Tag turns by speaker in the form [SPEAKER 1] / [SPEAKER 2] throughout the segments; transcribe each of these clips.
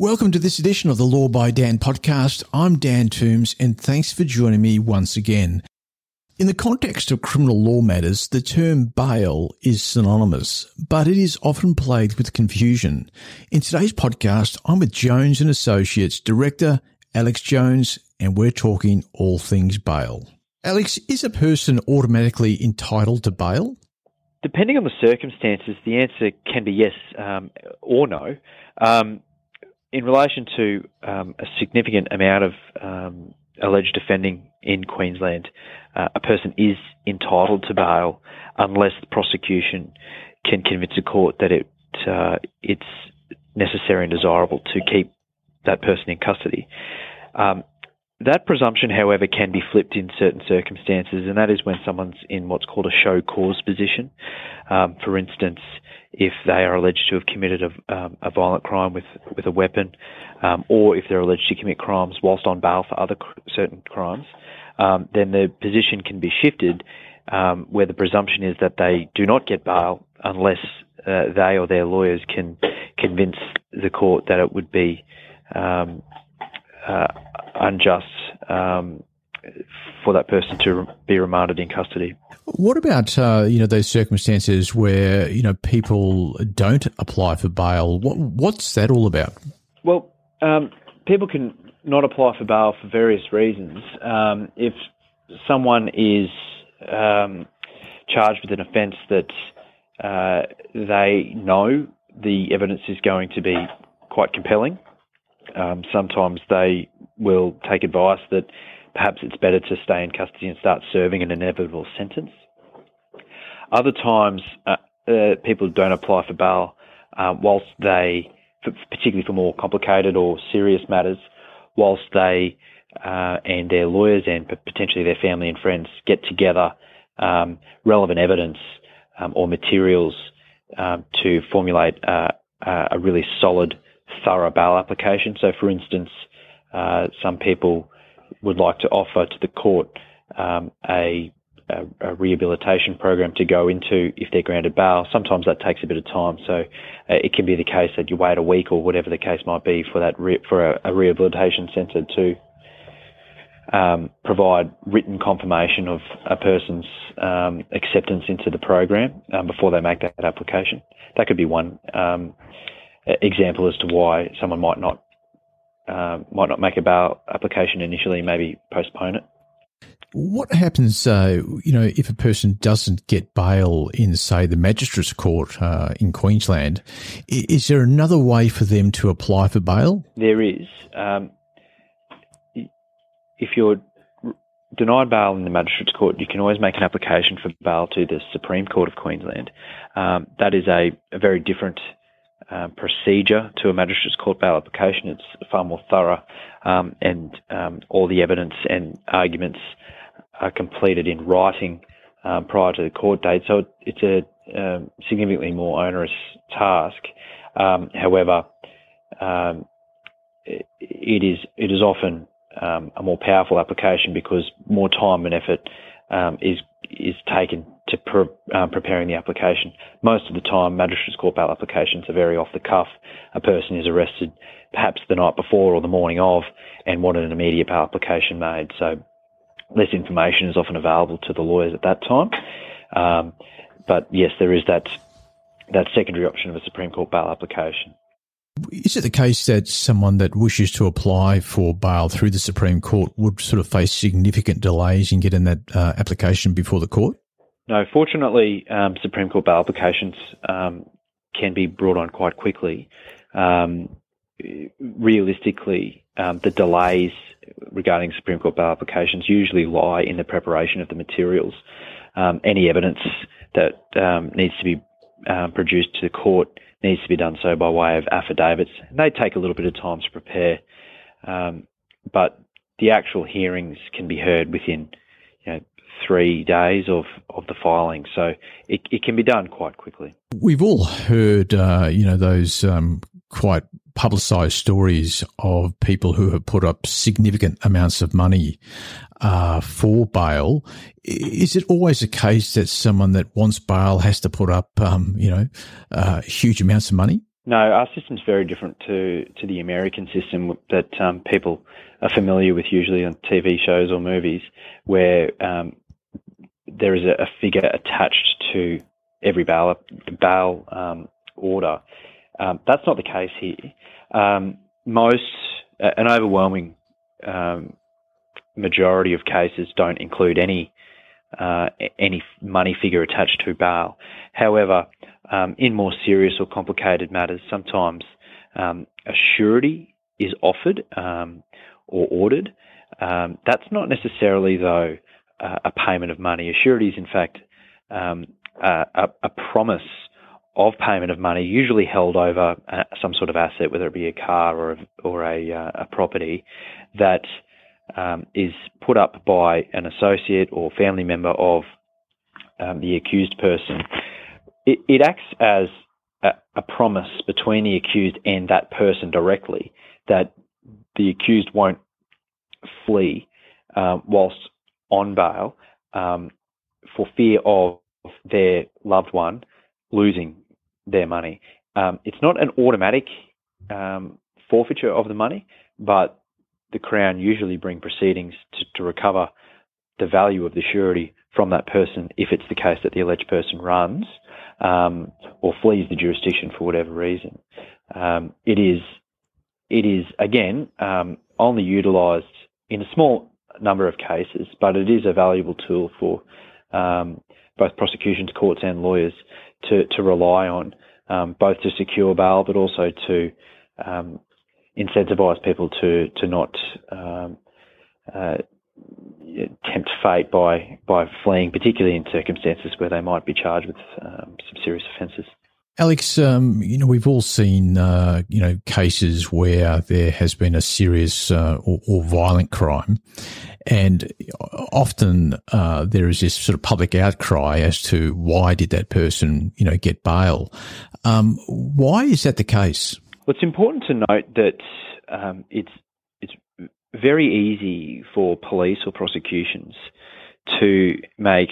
[SPEAKER 1] Welcome to this edition of the Law by Dan podcast. I'm Dan Toombs, and thanks for joining me once again. In the context of criminal law matters, the term bail is synonymous, but it is often plagued with confusion. In today's podcast, I'm with Jones and Associates Director Alex Jones, and we're talking all things bail. Alex, is a person automatically entitled to bail?
[SPEAKER 2] Depending on the circumstances, the answer can be yes um, or no. Um, in relation to um, a significant amount of um, alleged offending in Queensland, uh, a person is entitled to bail unless the prosecution can convince a court that it uh, it's necessary and desirable to keep that person in custody. Um, that presumption, however, can be flipped in certain circumstances, and that is when someone's in what's called a show cause position. Um, for instance, if they are alleged to have committed a, um, a violent crime with, with a weapon, um, or if they're alleged to commit crimes whilst on bail for other certain crimes, um, then the position can be shifted um, where the presumption is that they do not get bail unless uh, they or their lawyers can convince the court that it would be um, unjust um, for that person to be remanded in custody.
[SPEAKER 1] What about uh, you know those circumstances where you know people don't apply for bail? What what's that all about?
[SPEAKER 2] Well, um, people can not apply for bail for various reasons. Um, if someone is um, charged with an offence that uh, they know the evidence is going to be quite compelling, um, sometimes they will take advice that perhaps it's better to stay in custody and start serving an inevitable sentence. Other times, uh, uh, people don't apply for bail uh, whilst they, particularly for more complicated or serious matters, whilst they uh, and their lawyers and potentially their family and friends get together um, relevant evidence um, or materials um, to formulate uh, a really solid, thorough bail application. So, for instance, uh, some people would like to offer to the court um, a, a, a, rehabilitation program to go into if they're granted bail. Sometimes that takes a bit of time, so uh, it can be the case that you wait a week or whatever the case might be for that re- for a, a, rehabilitation centre to um, provide written confirmation of a person's um, acceptance into the program um, before they make that application. That could be one um, example as to why someone might not uh, might not make a bail application initially, maybe postpone it.
[SPEAKER 1] What happens, uh, you know, if a person doesn't get bail in, say, the magistrates' court uh, in Queensland? Is there another way for them to apply for bail?
[SPEAKER 2] There is. Um, if you're denied bail in the magistrates' court, you can always make an application for bail to the Supreme Court of Queensland. Um, that is a, a very different um, procedure to a magistrate's court bail application. It's far more thorough, um, and um, all the evidence and arguments are completed in writing um, prior to the court date. So it's a um, significantly more onerous task. Um, however, it, it is it is often a more powerful application because more time and effort is is taken to pre- um, preparing the application. Most of the time, magistrates court bail applications are very off the cuff. A person is arrested perhaps the night before or the morning of and wanted an immediate bail application made. So less information is often available to the lawyers at that time. Um, but yes, there is that that secondary option of a Supreme Court bail application.
[SPEAKER 1] Is it the case that someone that wishes to apply for bail through the Supreme Court would sort of face significant delays in getting that uh, application before the court?
[SPEAKER 2] No, fortunately, um, Supreme Court bail applications um, can be brought on quite quickly. Um, realistically, um, the delays regarding Supreme Court bail applications usually lie in the preparation of the materials. Um, any evidence that um, needs to be produced to the court needs to be done so by way of affidavits. And They take a little bit of time to prepare, but the actual hearings can be heard within you know, three days of, of the filing. So it, it can be done quite quickly.
[SPEAKER 1] We've all heard, uh, you know, those um, quite publicised stories of people who have put up significant amounts of money uh, for bail. Is it always the case that someone that wants bail has to put up, um, you know, uh, huge amounts of money?
[SPEAKER 2] No, our system's very different to, to the American system that um, people are familiar with usually on TV shows or movies, where um, there is a, a, figure attached to every bail, bail um, order. Um, that's not the case here. Um, most, uh, an overwhelming um, majority of cases don't include any uh, any money figure attached to bail. However, um, in more serious or complicated matters, sometimes a surety is offered or ordered. Um, that's not necessarily, though, a payment of money. A surety is, in fact, um, a, a, promise of payment of money, usually held over uh, some sort of asset, whether it be a car or a, or a, uh, a property, that um, is put up by an associate or family member of um, the accused person. It, it acts as a, a, promise between the accused and that person directly that the accused won't flee uh, whilst on bail um, for fear of their loved one losing their money. Um, it's not an automatic um, forfeiture of the money, but the Crown usually bring proceedings to, to, recover the value of the surety from that person if it's the case that the alleged person runs um, or flees the jurisdiction for whatever reason. Um, it is it is again um, only utilised in a small number of cases, but it is a valuable tool for um, both prosecutions, courts, and lawyers to, to rely on, um, both to secure bail, but also to um, incentivise people to to not um, uh, tempt fate by by fleeing, particularly in circumstances where they might be charged with um, some serious offences.
[SPEAKER 1] Alex, um, you know we've all seen uh, you know cases where there has been a serious uh, or, or, violent crime, and often uh, there is this sort of public outcry as to why did that person you know get bail. Um, why is that the case?
[SPEAKER 2] Well, it's important to note that um, it's it's very easy for police or prosecutions to make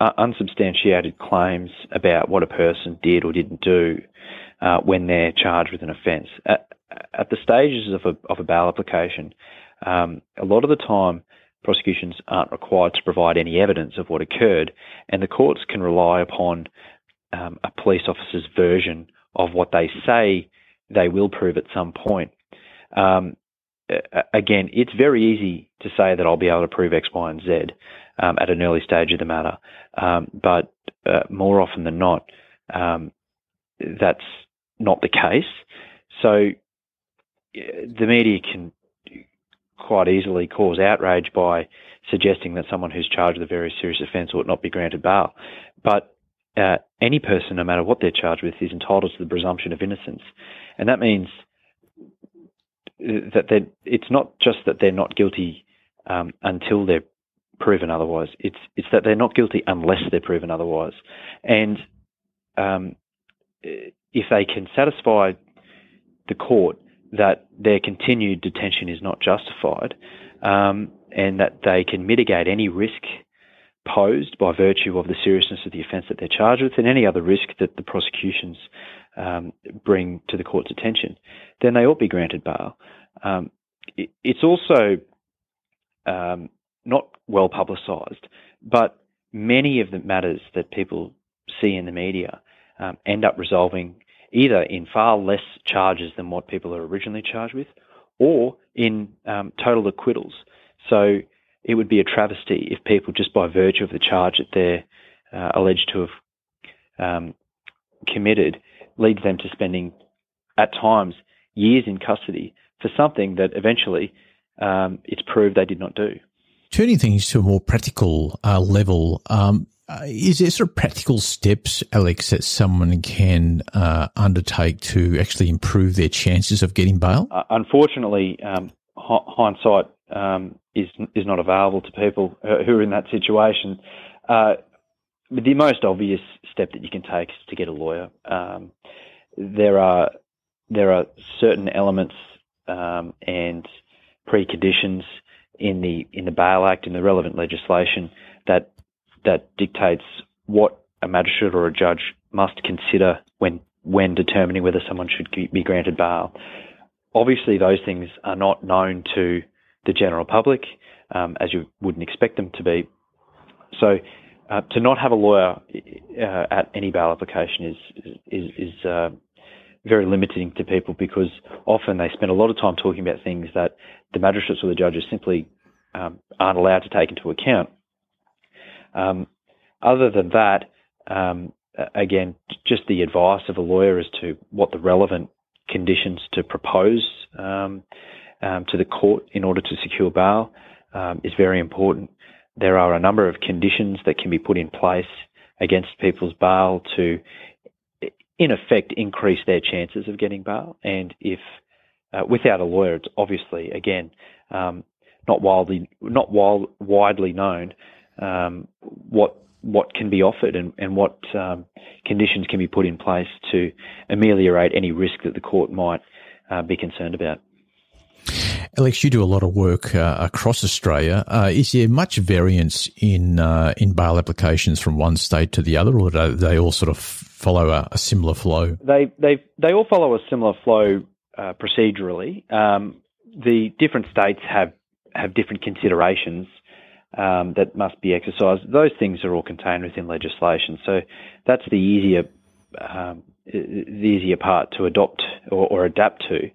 [SPEAKER 2] uh, unsubstantiated claims about what a person did or didn't do uh, when they're charged with an offence. At, at, the stages of a, of a bail application, um, a lot of the time prosecutions aren't required to provide any evidence of what occurred, and the courts can rely upon um, a police officer's version of what they say they will prove at some point. Um, again, it's very easy to say that I'll be able to prove X, Y, and Z um, at an early stage of the matter, um, but uh, more often than not, um, that's not the case. So the media can quite easily cause outrage by suggesting that someone who's charged with a very serious offence ought not be granted bail. But uh, any person, no matter what they're charged with, is entitled to the presumption of innocence, and that means that it's not just that they're not guilty um, until they're proven otherwise. It's it's that they're not guilty unless they're proven otherwise, and um, if they can satisfy the court that their continued detention is not justified, um, and that they can mitigate any risk posed by virtue of the seriousness of the offence that they're charged with, and any other risk that the prosecutions um, bring to the court's attention, then they ought be granted bail. Um, it, it's also um, not well publicised, but many of the matters that people see in the media um, end up resolving either in far less charges than what people are originally charged with, or in um, total acquittals. So it would be a travesty if people, just by virtue of the charge that they're uh, alleged to have um, committed, leads them to spending, at times, years in custody for something that eventually um, it's proved they did not do.
[SPEAKER 1] Turning things to a more practical uh, level, um, uh, is there sort of practical steps, Alex, that someone can uh, undertake to actually improve their chances of getting bail?
[SPEAKER 2] Uh, unfortunately, um, hindsight um, is is not available to people who are in that situation. Uh, the most obvious step that you can take is to get a lawyer. Um, there are there are certain elements um, and preconditions in the in the Bail Act in the relevant legislation that that dictates what a magistrate or a judge must consider when when determining whether someone should be granted bail. Obviously, those things are not known to the general public, um, as you wouldn't expect them to be. So, uh, to not have a lawyer uh, at any bail application is is, is uh, very limiting to people because often they spend a lot of time talking about things that the magistrates or the judges simply um, aren't allowed to take into account. Um, other than that, um, again, just the advice of a lawyer as to what the relevant conditions to propose um, um, to the court in order to secure bail um, is very important. There are a number of conditions that can be put in place against people's bail to, in effect, increase their chances of getting bail. And if uh, without a lawyer, it's obviously again um, not wildly not wild, widely known um, what what can be offered and, and what um, conditions can be put in place to ameliorate any risk that the court might uh, be concerned about.
[SPEAKER 1] Alex, you do a lot of work uh, across Australia. Uh, is there much variance in uh, in bail applications from one state to the other, or do they all sort of follow a, a similar flow?
[SPEAKER 2] They they they all follow a similar flow uh, procedurally. Um, the different states have have different considerations um, that must be exercised. Those things are all contained within legislation, so that's the easier um, the easier part to adopt or, or adapt to.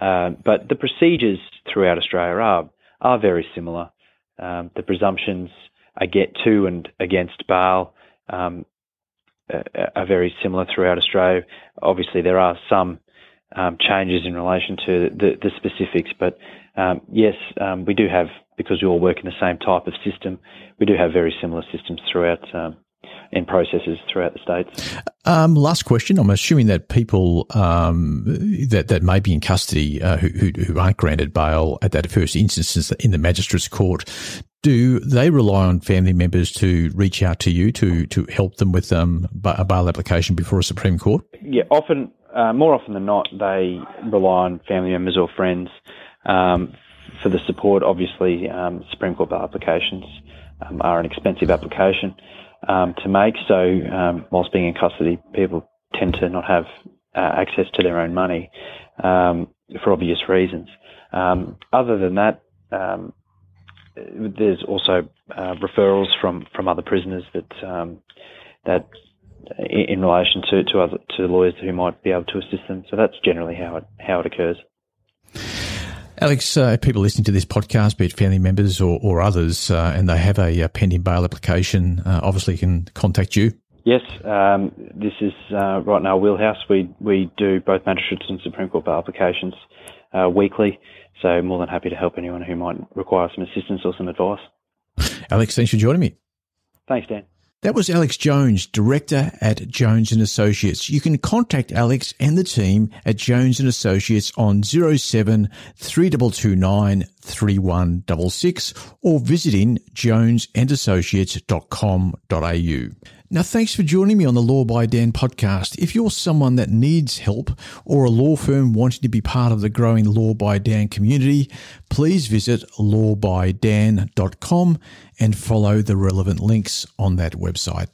[SPEAKER 2] Uh, but the procedures throughout Australia are are very similar. Um, the presumptions I get to and against bail um, are very similar throughout Australia. Obviously, there are some um, changes in relation to the, the specifics, but um, yes, um, we do have because we all work in the same type of system. We do have very similar systems throughout um, and processes throughout the states.
[SPEAKER 1] Um, last question. I'm assuming that people um, that that may be in custody uh, who, who, who aren't granted bail at that first instance in the magistrates' court. Do they rely on family members to reach out to you to to help them with um, a bail application before a Supreme Court?
[SPEAKER 2] Yeah, often, uh, more often than not, they rely on family members or friends um, for the support. Obviously, um, Supreme Court bail applications um, are an expensive application um, to make. So, um, whilst being in custody, people tend to not have uh, access to their own money um, for obvious reasons. Um, other than that, um, there's also uh, referrals from, from other prisoners that that in, relation to to other to lawyers who might be able to assist them. So that's generally how it how it occurs.
[SPEAKER 1] Alex, uh, people listening to this podcast, be it family members or, or others, uh, and they have a, a pending bail application, uh, obviously can contact you.
[SPEAKER 2] Yes, um, this is uh, right now wheelhouse. We we do both magistrates and Supreme Court bail applications uh, weekly, so more than happy to help anyone who might require some assistance or some advice.
[SPEAKER 1] Alex, thanks for joining me.
[SPEAKER 2] Thanks, Dan.
[SPEAKER 1] That was Alex Jones, director at Jones and Associates. You can contact Alex and the team at Jones and Associates on 07 3229 3166 or visiting jonesandassociates.com.au. Now, thanks for joining me on the Law by Dan podcast. If you're someone that needs help or a law firm wanting to be part of the growing Law by Dan community, please visit lawbydan.com and follow the relevant links on that website.